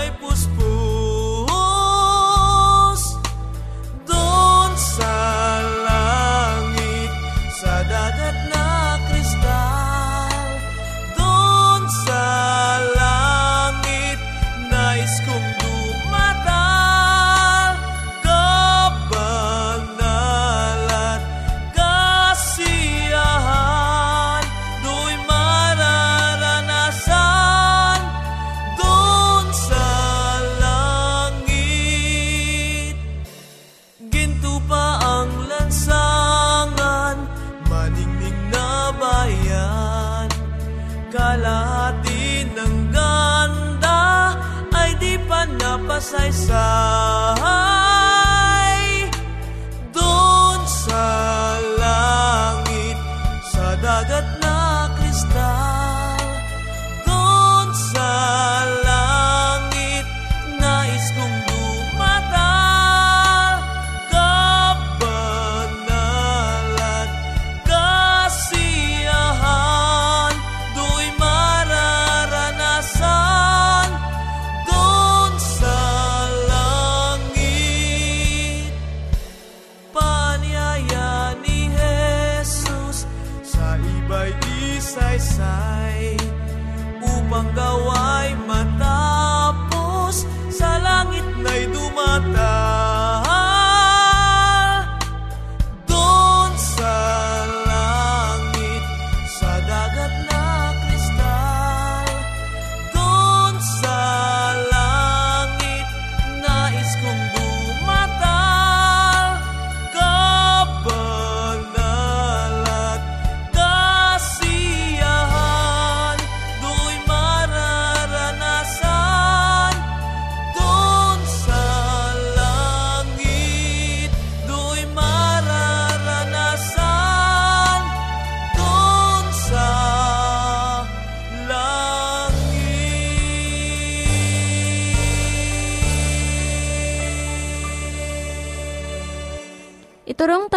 Ay puspos. Doon sa langit, sa dagat na kristal. Doon sa langit, nais kong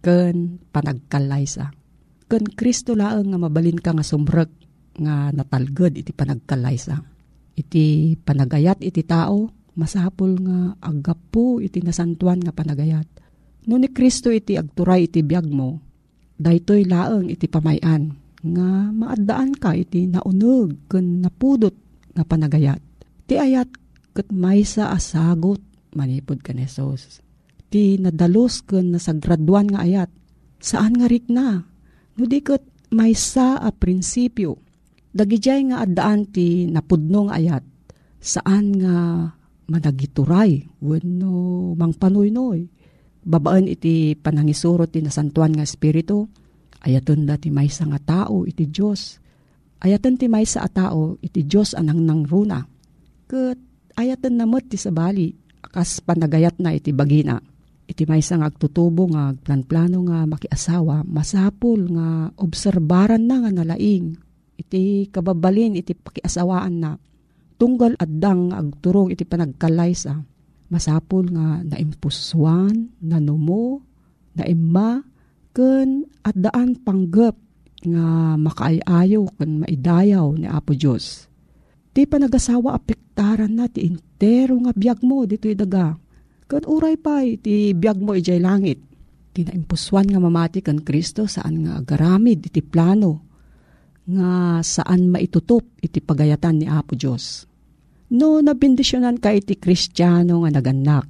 ken panagkalaysa. Ken Kristo laeng nga mabalin ka nga sumrek nga natalged iti panagkalaysa. Iti panagayat iti tao, masapul nga agapu iti nasantuan nga panagayat No ni Kristo iti agturay iti biyag mo, daytoy laeng iti pamayan, nga maadaan ka iti naunog ken napudot nga panagayat. Ti ayat ket maysa asagot manipod ka nesos. Ti nadalos ken nasagraduan nga ayat, saan nga rik na? No di ket maysa a prinsipyo. Dagijay nga addaan ti napudno nga ayat, saan nga managituray wenno mangpanoy-noy babaan iti panangisuro ti nasantuan nga espiritu, ayaton da ti maysa nga tao iti Diyos. Ayaton ti maysa a tao iti Diyos anang nang runa. Kat ayaton namot ti sabali, akas panagayat na iti bagina. Iti maysa nga agtutubo nga plan-plano nga makiasawa, masapul nga obserbaran na nga nalaing. Iti kababalin iti pakiasawaan na. Tunggal addang agturong iti panagkalaysa masapul nga naimpuswan, nanumo, naimma, ken at daan panggap nga makaayayo ken maidayaw ni Apo Diyos. Ti panagasawa apektaran na ti intero nga biyag mo dito daga. Ken uray pa ti biyag mo ijay langit. Ti naimpuswan nga mamati kan Kristo saan nga agaramid iti plano nga saan maitutop iti pagayatan ni Apo Diyos No nabindisyonan ka iti kristyano nga naganak.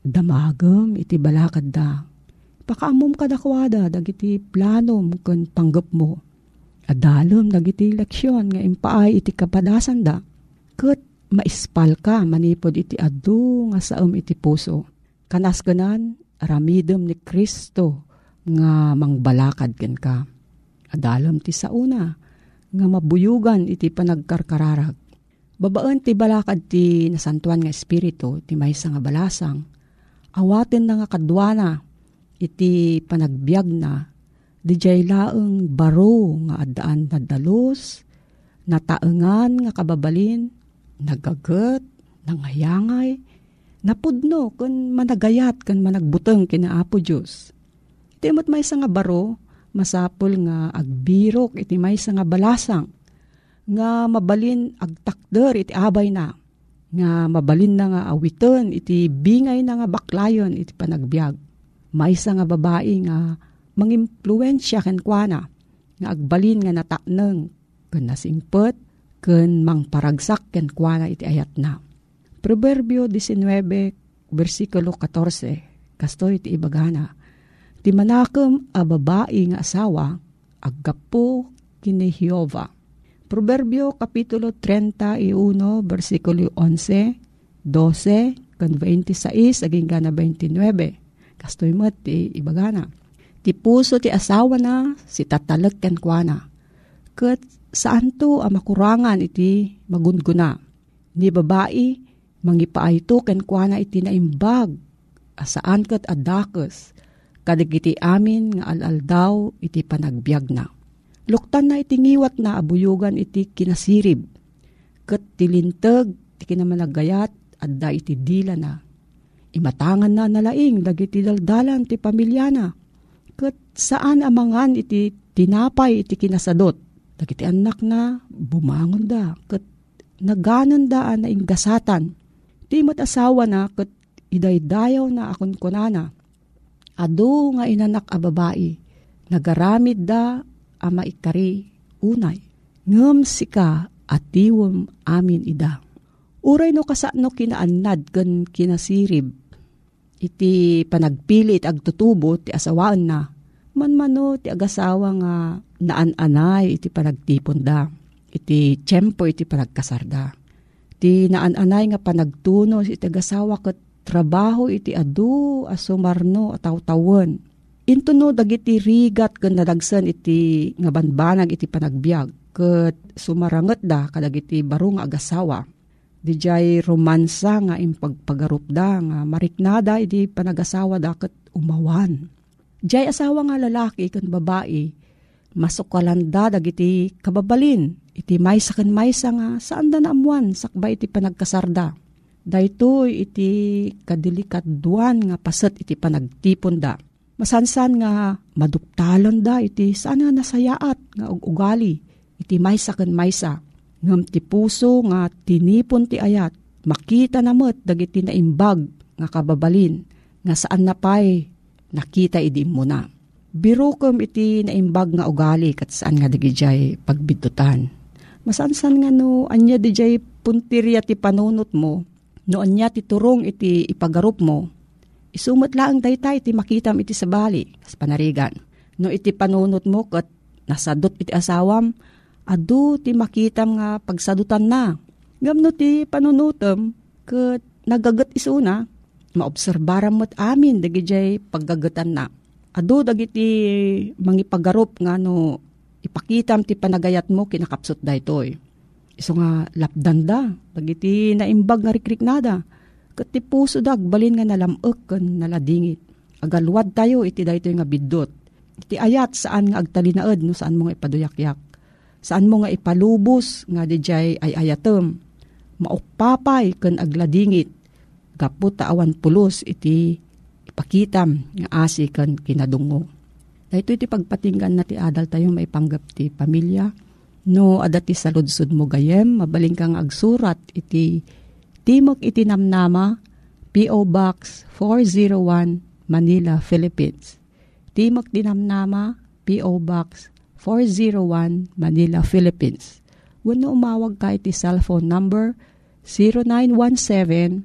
Damagam iti balakad da. Pakaamom ka dakwada dagiti planom kun panggap mo. Adalom dagiti leksyon nga impaay iti kapadasan da. Kat maispal ka manipod iti adu nga saom iti puso. Kanas ganan ramidom ni Kristo nga mangbalakad ken ka. Adalom ti sauna nga mabuyugan iti panagkarkararag Babaan ti balakad ti nasantuan nga espiritu, ti maysa nga balasang. Awaten na nga kadwana, iti panagbiag na, di laeng baro nga adaan na dalos, nataengan nga kababalin, nagagat, nangayangay, napudno kun managayat kun managbuteng kina Apo Dios. Iti mo't may nga baro, masapol nga agbirok iti may nga balasang nga mabalin agtakder iti abay na nga mabalin na nga awiton iti bingay na nga baklayon iti panagbiag. Maysa nga babae nga mangimpluensya ken kuana nga agbalin nga natakneng ken nasingpet ken mangparagsak ken kuana iti ayat na. Proverbio 19 versikulo 14 kasto iti ibagana. Ti manakem a babae nga asawa aggapo kini Jehovah Proverbio Kapitulo 31, versikulo 11, 12, kan 26, aging gana 29. Kastoy mo ti ibagana. Ti puso ti asawa na, si tatalag ken kuana. Kat saan to ang makurangan iti magunguna. Ni babae, mangipaay to ken kuana iti naimbag. Asaan kat adakes. Kadigiti amin nga alaldaw iti panagbiag na Luktan na itingiwat na abuyugan iti kinasirib. Kat tilintag, ti kinamanagayat, adda iti dila na. Imatangan na nalaing, dagiti daldalan ti pamilyana. Kat saan amangan iti tinapay iti kinasadot. Dagiti anak na, bumangon da. Kat naganan da na inggasatan. Ti asawa na, kat idaydayaw na akon kunana. Ado nga inanak a babae. Nagaramid da ama ikari unay. Ngem sika atiwom amin ida. Uray no kasano kinaanad kan kinasirib. Iti panagpilit agtutubo ti asawaan na. Manmano ti agasawa nga naan-anay iti panagtipon da. Iti tiyempo iti panagkasarda. Ti naan-anay nga panagtunos iti agasawa kat trabaho iti adu asumarno at tawtawan Into no dagiti rigat ken nadagsen iti nga banbanag iti panagbiag ket sumaranget da kadagiti baro nga agasawa. Dijay romansa nga impagpagarup da nga mariknada iti panagasawa da ket umawan. Jay asawa nga lalaki kan babae, masukalanda dagiti kababalin, iti maysa kan maysa nga saan da naamuan sakba iti panagkasarda. Daytoy iti kadilikat duan nga paset iti panagtipon da. Masansan nga maduktalon da iti sana nasayaat nga ugali iti maysa kan maysa. Ngam ti puso nga tinipon ti ayat makita namot dagiti naimbag nga kababalin nga saan na pay nakita idi mo na. Biro kom iti naimbag nga ugali kat saan nga digijay pagbitutan. Masansan nga no anya dijay puntirya ti panunot mo no anya ti turong iti ipagarup mo. Isumot lang daytay iti makitam iti sabali kas panarigan. No iti panunot mo kat nasadot iti asawam adu ti makitam nga pagsadutan na. Gamno ti panunutom kat nagagat isuna maobserbaran mo't amin dagijay paggagatan na. Adu dagiti mangipagarup nga no ipakitam ti panagayat mo kinakapsot da itoy. Iso nga lapdanda, dagiti naimbag nga rikrik nada. Kat ti puso dag balin nga nalamok kan naladingit. Agalwad tayo iti da itoy nga bidot. Iti ayat saan nga agtalinaed no saan mo nga ipaduyak-yak. Saan mo nga ipalubos nga dijay ay ayatem. Maukpapay kan agladingit kaput awan pulos iti ipakitam nga asi kan kinadungo. Dahito iti pagpatinggan na ti adal tayo maipanggap ti pamilya. No adati sa ludsud mo gayem, mabaling kang agsurat iti Timok iti Namnama, P.O. Box 401, Manila, Philippines. Timok ti Namnama, P.O. Box 401, Manila, Philippines. Wano umawag ka iti cellphone number 0917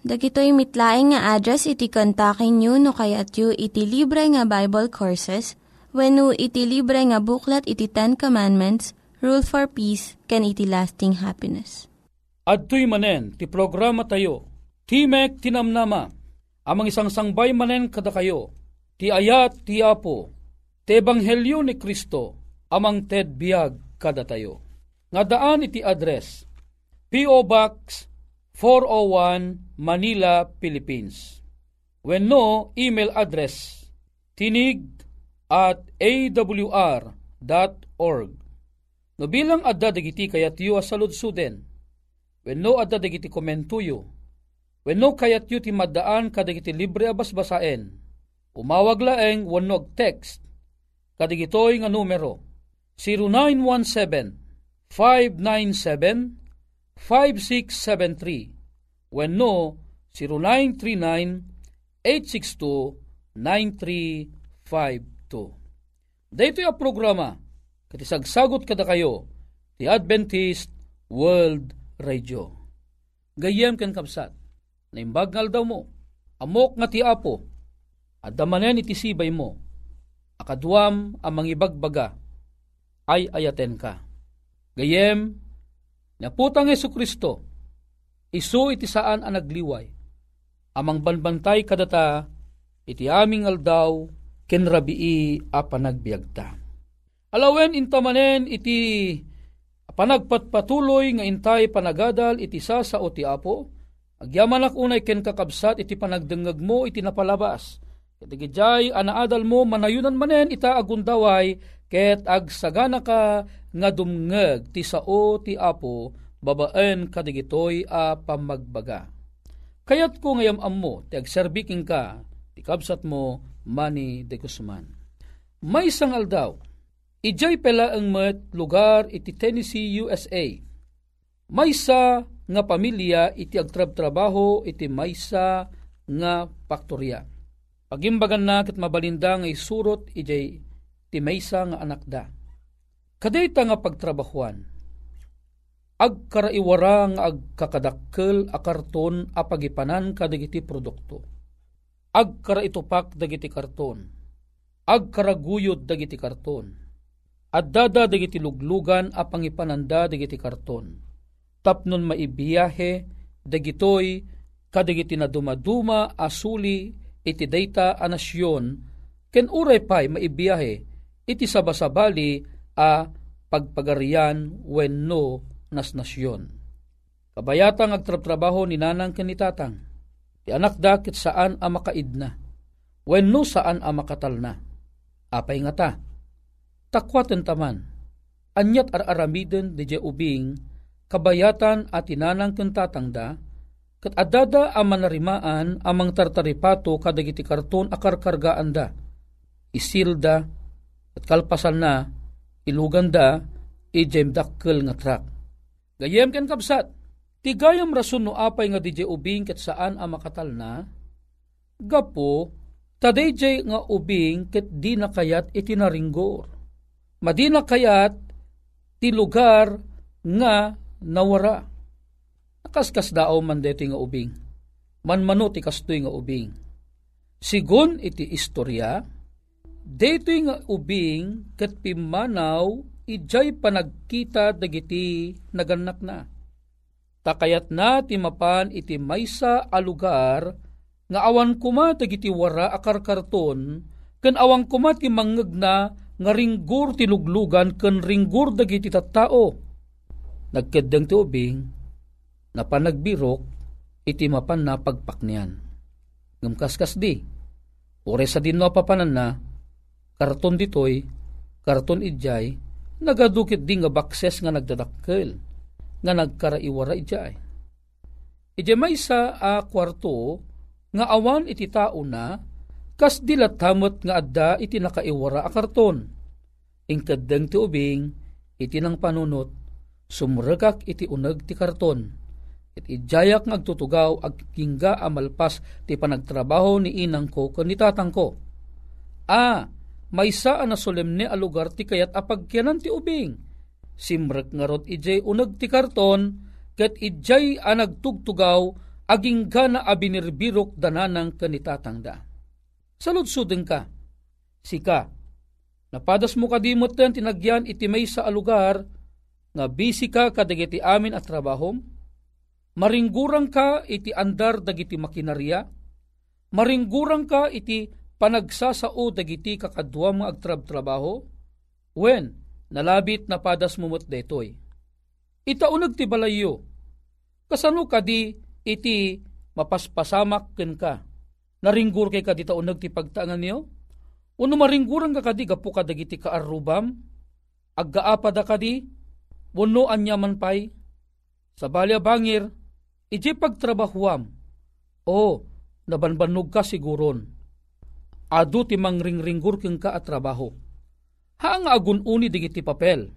Dagitoy mitlaing nga address iti kontakin nyo no kayat yu iti libre nga Bible Courses when no iti libre nga buklat iti Ten Commandments, Rule for Peace, can iti lasting happiness. Adtoy manen ti programa tayo, Timek Tinamnama, amang isang sangbay manen kada kayo, ti ayat ti apo, ti ebanghelyo ni Kristo, amang ted biag kada tayo. Nga daan iti address, P.O. Box 401 Manila, Philippines. When no, email address tinig at awr.org. No bilang adda dagiti kayat yu asalud suden. When no adda dagiti komentuyo. When no kayat yu ti maddaan kadagiti libre abas basaen. Umawag laeng wanog text. Kadigitoy nga numero 0917 597 5673 when no 0939-862-9352. Dito yung programa, kati sagsagot kada kayo, ti Adventist World Radio. Gayem ken kapsat, naimbag ngal daw mo, amok nga ti apo, at damanen iti sibay mo, akaduam ang mangibagbaga, ay ayaten ka. Gayem, naputang Yesu Kristo, isu iti saan ang nagliway, amang banbantay kadata, iti aming aldaw, kenrabii a panagbiagta. Alawen intamanen iti panagpatpatuloy nga intay panagadal iti sasa o ti apo, agyaman unay ken kakabsat iti panagdengag mo iti napalabas. Iti gijay anaadal mo manayunan manen ita agundaway ket agsagana ka nga dumngeg ti sao ti apo babaen kadigitoy a pamagbaga. Kayat ko ngayam ammo ti agserbiking ka ti kabsat mo Manny de Guzman. May isang aldaw, Ijay pala ang met lugar iti Tennessee, USA. Maysa nga pamilya iti agtrab-trabaho iti maysa nga paktorya. Pagimbagan na kat mabalinda nga isurot ijay ti maysa nga anak da. Kadayta nga pagtrabahuan. Agkaraiwara nga agkakadakkel a karton a pagipanan kadagiti produkto. Agkaraitupak dagiti karton. Agkaraguyod dagiti karton Addada dagiti luglugan a pangipananda dagiti karton. Tapnon maibiyahe dagitoy kadagiti na dumaduma asuli iti dayta a ken uray pay maibiyahe iti sabasabali a pagpagarian wenno nas nasyon. Kabayatang agtratrabaho ni nanang kanitatang. Ti anak dakit saan a makaidna. Wenno saan a makatalna. Apay nga ta takwaten taman. Anyat ar aramiden di ubing, kabayatan at inanang kentatangda, kat adada ang manarimaan amang tartaripato kadagiti karton akarkargaan da. Isilda at kalpasan na iluganda ijem dakkel nga trak. Gayem ken kapsat, tigayam rason no apay nga DJ ubing ket saan ang makatal na, gapo, taday nga ubing ket di nakayat itinaringgor Madina kayat ti lugar nga nawara. Nakaskas dao man dito nga ubing. Manmano ti kastoy nga ubing. Sigun iti istorya, dito nga ubing kat pimanaw ijay panagkita dagiti naganak na. Takayat na ti mapan iti maysa a lugar nga awan kuma dagiti wara akarkarton ken awang kuma ti mangeg na nga ringgur ti luglugan ken ringgur dagiti tattao. Nagkeddeng ti ubing, na panagbirok, iti mapan na pagpaknian. Ngamkaskas di, ore sa din no papanan na, karton ditoy, karton idjay, nagadukit di nga bakses nga nagdadakkel, nga nagkaraiwara idjay. Ije may sa a kwarto, nga awan iti tao na, kas dilatamot nga adda iti nakaiwara a karton. Ingkadeng ti ubing, iti nang panunot, sumregak iti uneg ti karton. It ijayak nga agtutugaw agkingga amalpas ti panagtrabaho ni inang ko ni tatang ko. A, may saan na solemne a lugar ti kayat apagkyanan ti ubing. Simrek nga rot ijay uneg ti karton, ket ijay a nagtugtugaw aging gana abinirbirok dananang kanitatang da saludsuden ka. Sika, napadas mo kadimot ten tinagyan iti may sa alugar, nga bisi ka kadagiti amin at trabahom, maringgurang ka iti andar dagiti makinarya, maringgurang ka iti panagsasao dagiti kakadwa mga agtrab-trabaho, when nalabit na padas mumot detoy. Itaunag ti balayo, kasano ka di iti mapaspasamak ken ka, naringgur kay kadita unag ti pagtaangan niyo? Uno maringguran ka kadi gapu ka dagiti kaarubam? Aggaapa da kadi? Wano anya man pay? Sa balya bangir, iji pagtrabahuam. O, nabanbanog ka siguron. Adu ti mangringringgur keng ka at trabaho. Haang agun-uni digiti papel.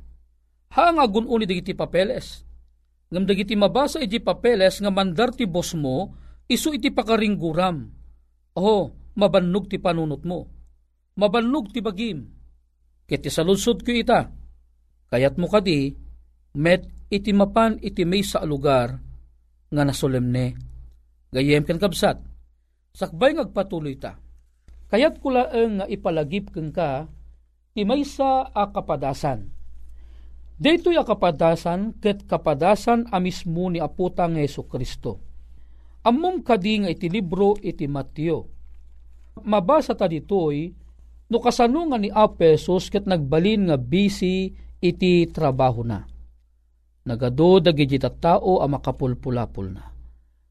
Haang agun-uni digiti papeles. Ngam digiti mabasa iji papeles nga mandar ti boss mo, isu iti pakaringguram Oh, mabannog ti panunot mo. Mabannog ti bagim. Kiti sa lunsod ko ita. Kayat mo kadi, met iti mapan iti may sa lugar nga nasolemne. Gayem ken kabsat. Sakbay ngagpatuloy ta. Kayat laeng nga ipalagip ken ka, ti may sa a kapadasan. Dito'y a kapadasan, ket kapadasan a mismo ni aputang Yeso Kristo Ammom kadi nga iti libro iti Mateo. Mabasa ta ditoy, no kasano nga ni Apesos ket nagbalin nga busy iti trabaho na. Nagado dagiti tao a makapulpulapul na.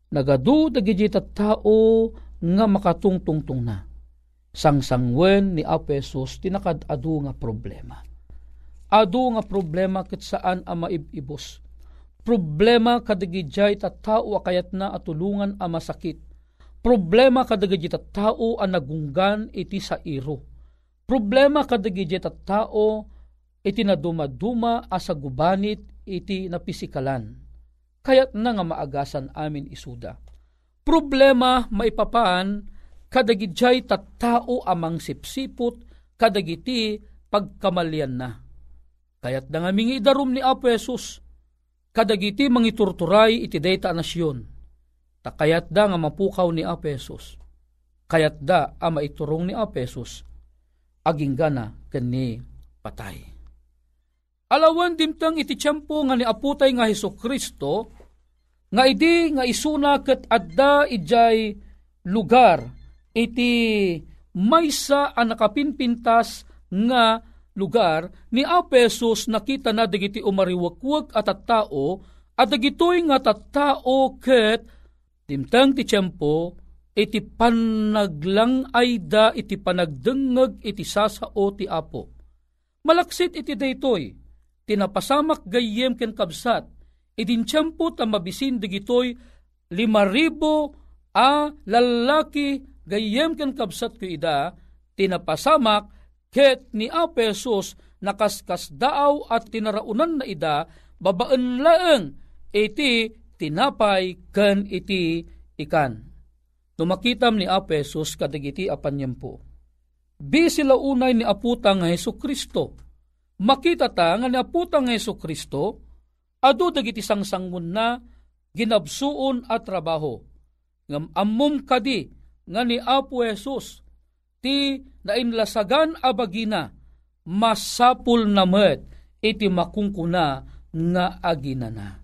Nagado dagiti tao nga makatungtungtong na. Sangsangwen ni Apesos tinakad-adu nga problema. Adu nga problema ket saan a maibibos Problema kadagijay ta tao akayat na atulungan a masakit. Problema kadagijay ta tao a nagunggan iti sa iro. Problema kadagijay ta tao iti na dumaduma asa gubanit iti napisikalan. Kaya't na nga maagasan amin isuda. Problema maipapaan kadagidjay tattao amang sipsipot kadagiti pagkamalyan na. Kaya't na nga mingi darum ni Apo Jesus, kadagiti mangiturturay iti dayta nasyon. Takayat da nga mapukaw ni Apo Jesus. Kayat da ang maiturong ni Apo Jesus. Aging gana kani patay. Alawan dimtang iti tiyempo nga ni aputay nga Heso Kristo, nga idi nga isuna ket adda ijay lugar iti maysa ang nakapinpintas nga lugar ni Apesos nakita na dagiti umariwakwag at at tao at dagitoy nga tattao ket dimtang ti tiyempo iti panaglang ay da iti panagdengeg iti sasao ti Apo. Malaksit iti daytoy tinapasamak gayem ken kabsat, idin tiyempo ta mabisin digitoy lima ribo a lalaki gayem ken kabsat ko ida, tinapasamak ket ni a pesos nakaskas daaw at tinaraunan na ida, babaan laeng iti tinapay ken iti ikan. Tumakitam ni Apesos kadagiti apanyempo. Bi sila unay ni aputang Heso Kristo makita ta nga naputa nga Yeso Kristo, adu dagiti sangsangmun na ginabsuon at trabaho. Ngam ammom kadi nga ni Apo Jesus ti nainlasagan abagina masapul na met iti makungkuna nga agina na.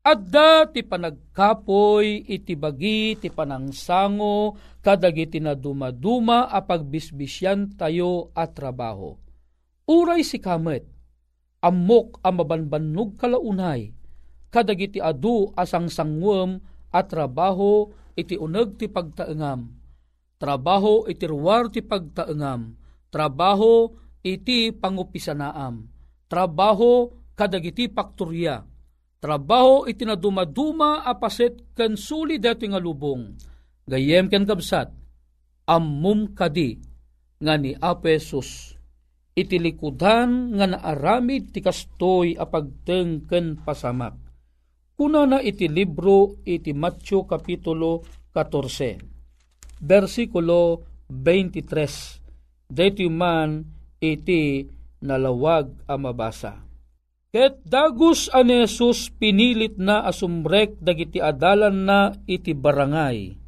Adda ti panagkapoy iti bagi ti panangsango kadagiti na dumaduma a pagbisbisyan tayo at trabaho Uray si kamet, amok ang mabanbanog kalaunay, kadagiti adu asang sangwem at trabaho iti uneg ti pagtaengam. Trabaho iti ruwar ti pagtaengam. Trabaho iti pangupisanaam. Trabaho kadagiti pakturya. Trabaho iti nadumaduma apaset ken suli dati nga lubong. Gayem ken kabsat, ammum kadi nga ni Apesus iti likudan nga naaramid ti kastoy a pagtengken pasamak. Kuna na iti libro iti Matthew Kapitulo 14, versikulo 23, dito man iti nalawag a mabasa. Ket dagus ani Jesus pinilit na asumrek dagiti adalan na iti barangay.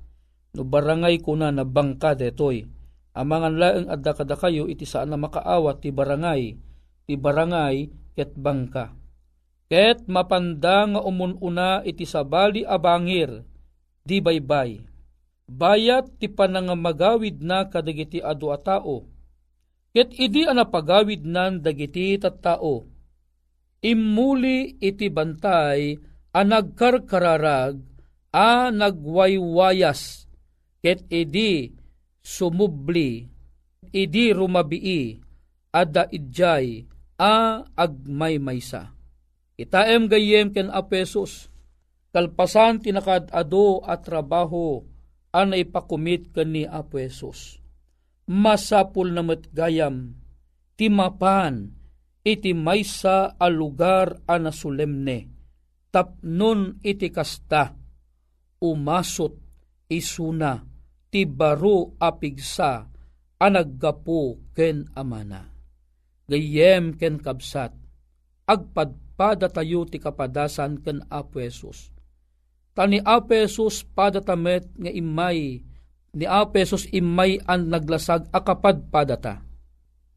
No barangay kuna na bangka detoy amangan laeng adda kada kayo iti saan na makaawat ti barangay ti barangay ket bangka ket mapanda nga umununa iti sabali abangir di baybay. Bayat ti panangamagawid na kadagiti adu a tao. Ket idi ana pagawid nan dagiti tattao. Immuli iti bantay a nagkarkararag a nagwaywayas ket idi sumubli, idi rumabii, ada idjay, a agmay maysa. Itaem gayem ken apesos, kalpasan tinakad ado at trabaho, ana ipakumit ken ni apesos. Masapul na gayam, timapan, iti maysa a lugar ana solemne, tapnon iti kasta, umasot isuna, ti baro apigsa anaggapo ken amana. Gayem ken kabsat, agpadpada tayo ti kapadasan ken Apo Jesus. Tani Apo Jesus padatamet nga imay, ni Apo Jesus imay ang naglasag akapad padata.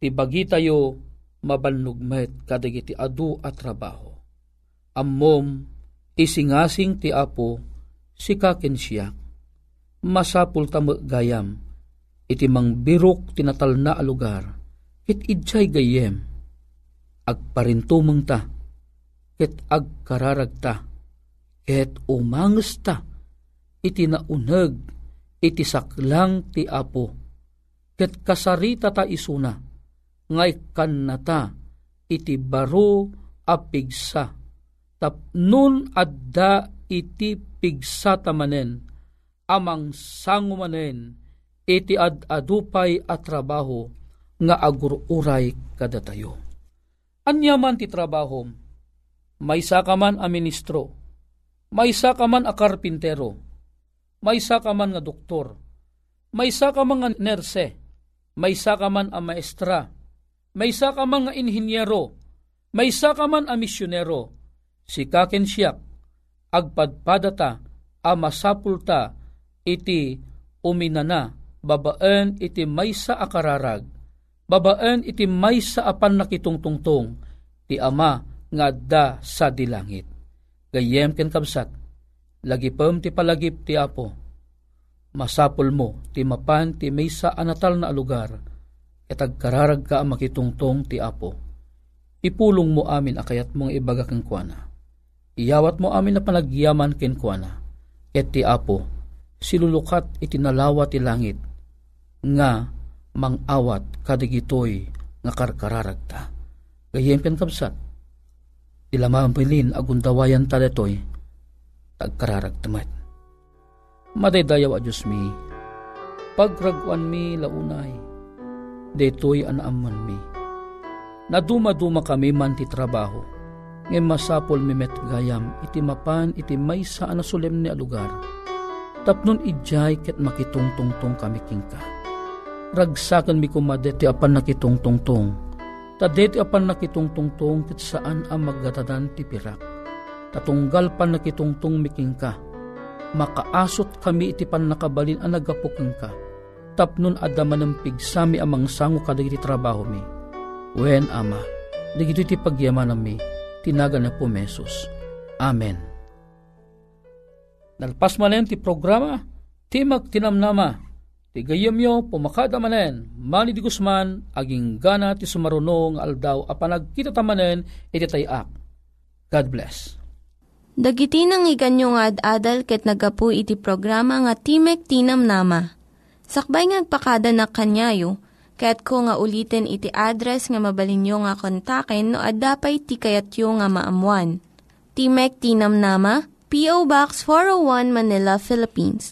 Ti bagi tayo mabanlugmet kadagiti adu at trabaho. Ammom isingasing ti Apo si kaken siyak masapul tamo gayam, iti mang birok tinatal na alugar, ket idjay gayem, agparintumeng ta, ket agkararag ta, ket umanges ta, iti nauneg, iti saklang ti apo, ket kasarita ta isuna, ngay kan na ta, iti baro apigsa, tapnun adda iti pigsa tamanen, amang sangumanen iti ad adupay at trabaho nga agururay kada tayo. Anyaman ti trabaho, may ka man a ministro, may ka man a karpintero, may ka man nga doktor, may ka man nga nerse, may ka man a maestra, may ka man nga inhinyero, may ka man a misyonero, si kaken siyak, agpadpadata, a masapulta, iti uminana, babaan iti maysa akararag, babaan iti maysa apan nakitungtungtong, ti ama nga da sa dilangit. Gayem ken kabsat, lagipem ti palagip ti apo, masapul mo ti mapan ti maysa anatal na lugar, etag kararag ka makitungtong ti apo. Ipulong mo amin akayat mong ibaga kang kuana. Iyawat mo amin na panagyaman ken kuana. Et ti apo, silulukat itinalawa ti langit, nga mangawat kadigitoy nga karkararag ta. Gayem ken kabsat, ilamambilin agundawayan taletoy, tagkararag tamat. Madaydayaw a Diyos mi, pagragwan mi launay, detoy anaaman mi. Naduma-duma kami man ti trabaho, ngayon masapol mi met gayam, iti mapan iti may saan na solemne a lugar. Tapnon ijay ket makitungtungtong kami kingka. Ragsakan mi kumade ti apan nakitungtungtong, Tadet apan nakitungtungtong ket saan ang magdatadan ti pirak. Tatunggal pan nakitungtong miking ka. Makaasot kami iti pan nakabalin ang nagapukang ka. Tapnon adaman ng pigsami amang sango kadagiti trabaho mi. Wen ama, digito iti pagyaman mi, tinaga na po mesos. Amen. Nalpas manen ti programa, Timag Tinamnama, Ti gayamyo pumakada manen, mani di Guzman, aging gana ti sumarunong aldaw a panagkita tamanen iti tayak. God bless. Dagiti nang iganyo nga ad-adal ket nagapu iti programa nga Timek Tinam Nama. Sakbay ngagpakada na kanyayo, ket ko nga ulitin iti address nga mabalinyo nga kontaken no ad-dapay tikayatyo nga maamuan. Timek Tinam Nama, P.O. Box 401 Manila, Philippines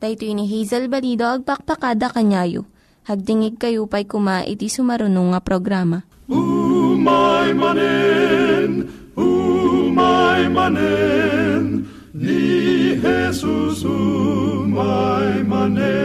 Dayto ini Hazel Balido agpakpakada kanyayo. Hagdingig kayo pa'y kuma iti sumarunong nga programa. Umay manen, umay manen, ni Jesus umay manen.